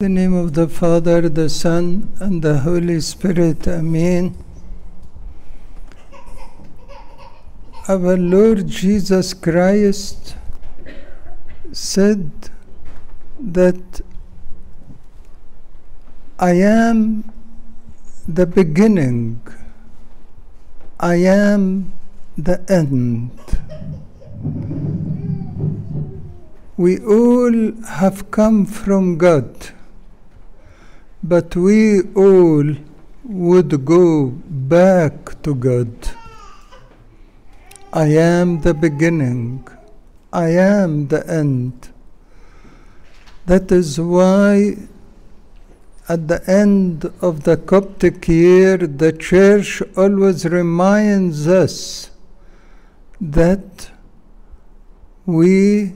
the name of the Father, the Son, and the Holy Spirit. Amen. Our Lord Jesus Christ said that I am the beginning, I am the end. We all have come from God but we all would go back to God. I am the beginning, I am the end. That is why at the end of the Coptic year, the church always reminds us that we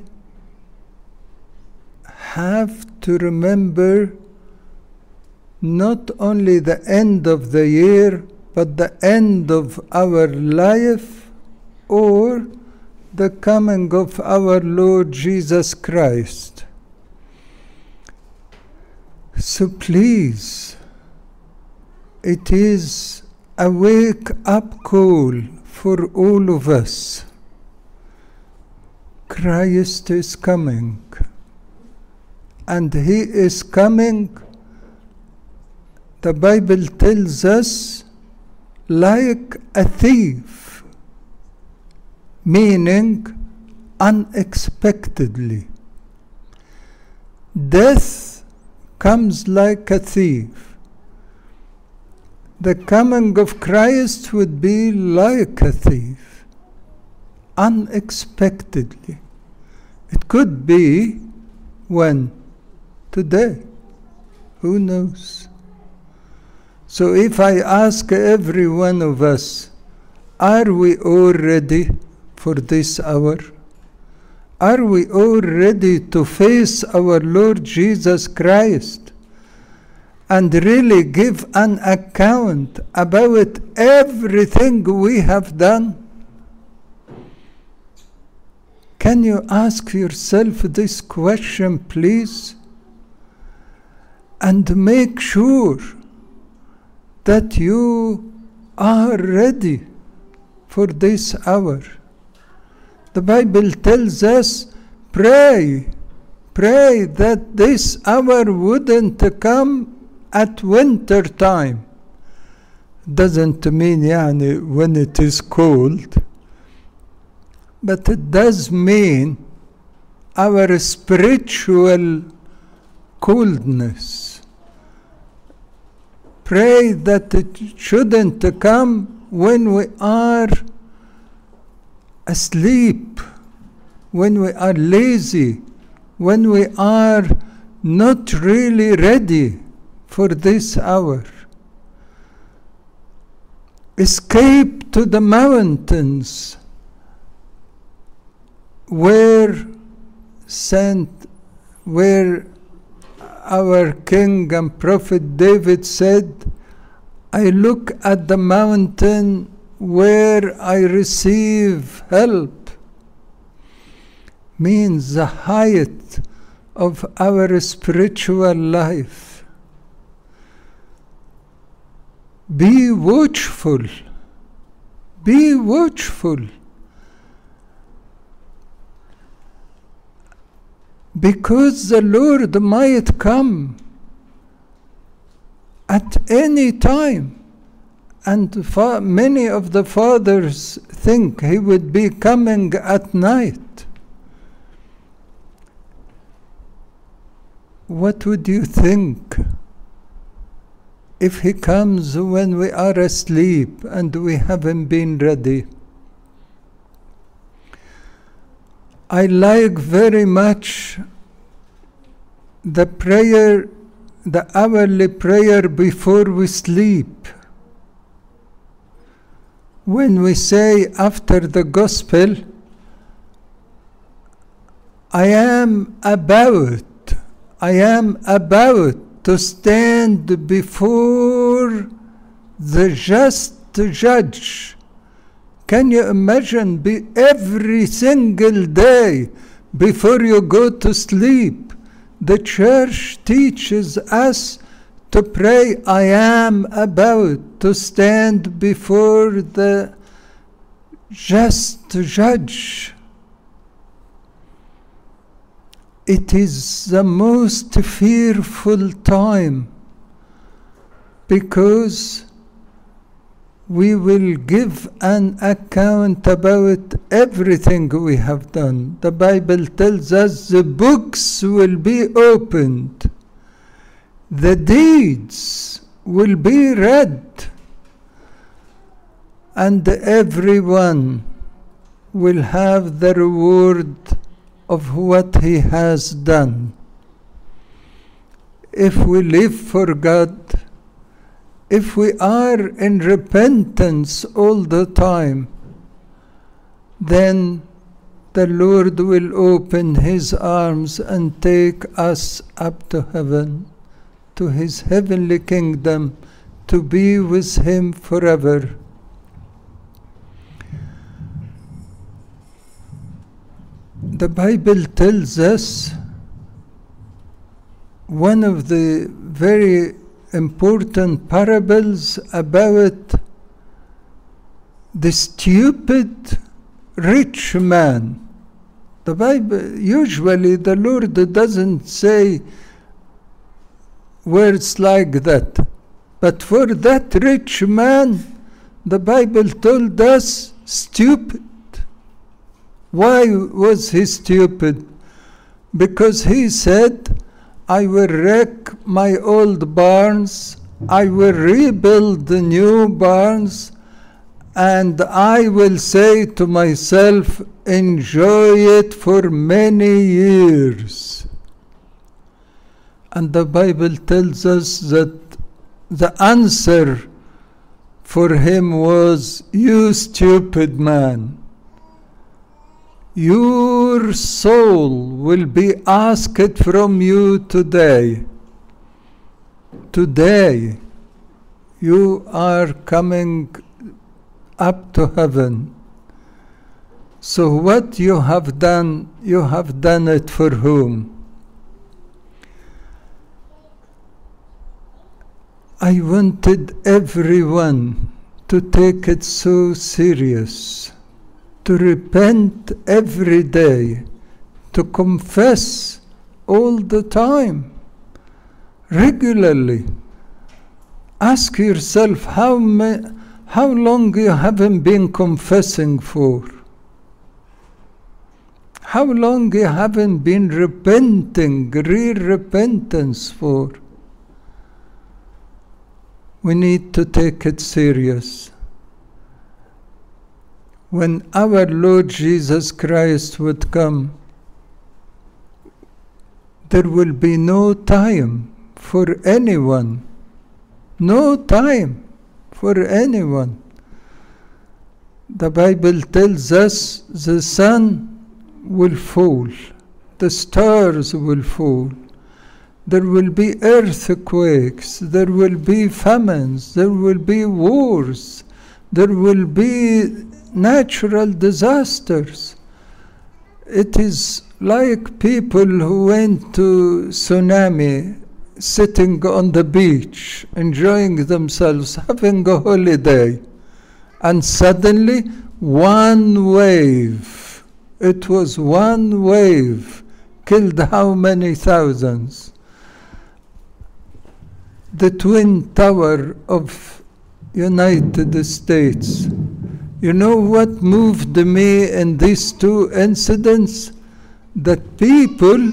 have to remember not only the end of the year, but the end of our life or the coming of our Lord Jesus Christ. So please, it is a wake up call for all of us. Christ is coming, and He is coming the Bible tells us like a thief, meaning unexpectedly. Death comes like a thief. The coming of Christ would be like a thief, unexpectedly. It could be when? Today. Who knows? So if I ask every one of us, are we all ready for this hour? Are we all ready to face our Lord Jesus Christ and really give an account about everything we have done? Can you ask yourself this question, please? And make sure that you are ready for this hour. The Bible tells us pray, pray that this hour wouldn't come at winter time. Doesn't mean يعني when it is cold, but it does mean our spiritual coldness pray that it shouldn't come when we are asleep, when we are lazy, when we are not really ready for this hour. Escape to the mountains where Saint, where our king and prophet David said, I look at the mountain where I receive help, means the height of our spiritual life. Be watchful, be watchful. Because the Lord might come at any time. And fa- many of the fathers think he would be coming at night. What would you think if he comes when we are asleep and we haven't been ready? I like very much the prayer, the hourly prayer before we sleep. When we say after the gospel, I am about, I am about to stand before the just judge can you imagine be every single day before you go to sleep The church teaches us to pray, I am about to stand before the just judge. It is the most fearful time because we will give an account about everything we have done. The Bible tells us the books will be opened, the deeds will be read, and everyone will have the reward of what he has done. If we live for God, if we are in repentance all the time, then the Lord will open his arms and take us up to heaven, to his heavenly kingdom, to be with him forever. The Bible tells us one of the very important parables about the stupid rich man. The Bible, usually the Lord doesn't say words like that. But for that rich man, the Bible told us stupid. Why was he stupid? Because he said, I will wreck my old barns, I will rebuild the new barns, and I will say to myself, enjoy it for many years. And the Bible tells us that the answer for him was, You stupid man. Your soul will be asked from you today. Today, you are coming up to heaven. So, what you have done, you have done it for whom? I wanted everyone to take it so serious to repent every day, to confess all the time, regularly. Ask yourself how, ma- how long you haven't been confessing for. How long you haven't been repenting, real repentance for. We need to take it serious when our Lord Jesus Christ would come, there will be no time for anyone. No time for anyone. The Bible tells us the sun will fall, the stars will fall, there will be earthquakes, there will be famines, there will be wars, there will be natural disasters. It is like people who went to tsunami sitting on the beach, enjoying themselves, having a holiday, and suddenly one wave, it was one wave, killed how many thousands? The Twin Tower of United States you know what moved me in these two incidents? That people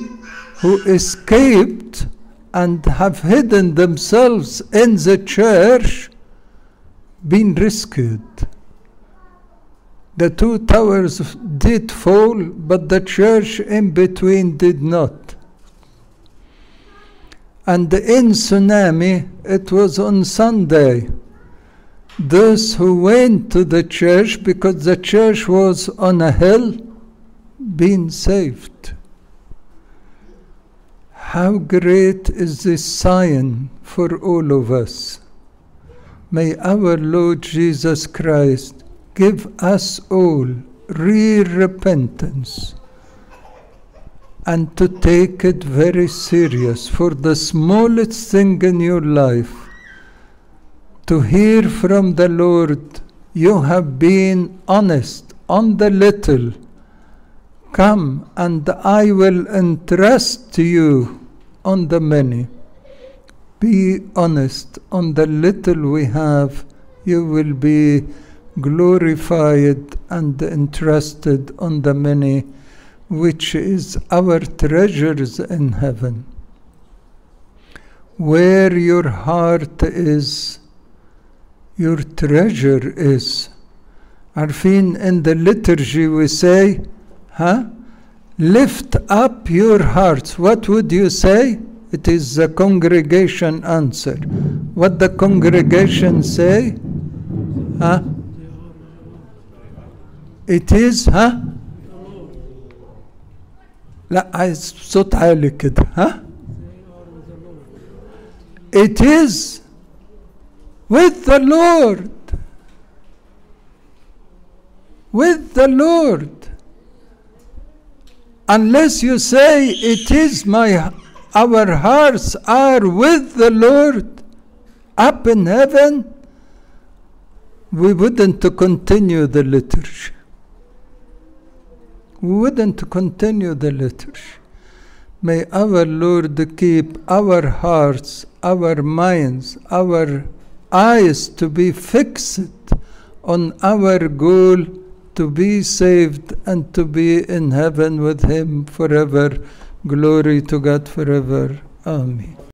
who escaped and have hidden themselves in the church been rescued. The two towers did fall, but the church in between did not. And in tsunami, it was on Sunday those who went to the church because the church was on a hill being saved. How great is this sign for all of us? May our Lord Jesus Christ give us all real repentance and to take it very serious for the smallest thing in your life to hear from the Lord you have been honest on the little. Come and I will entrust to you on the many. Be honest on the little we have. You will be glorified and entrusted on the many which is our treasures in heaven. Where your heart is, your treasure is. عارفين in the liturgy we say, huh? Lift up your hearts. What would you say? It is the congregation answer. What the congregation say? Huh? It is, huh? لا عايز صوت عالي كده ها It is with the Lord. With the Lord. Unless you say it is my our hearts are with the Lord up in heaven we wouldn't continue the liturgy. We wouldn't continue the liturgy. May our Lord keep our hearts, our minds, our eyes to be fixed on our goal to be saved and to be in heaven with Him forever. Glory to God forever. Amen.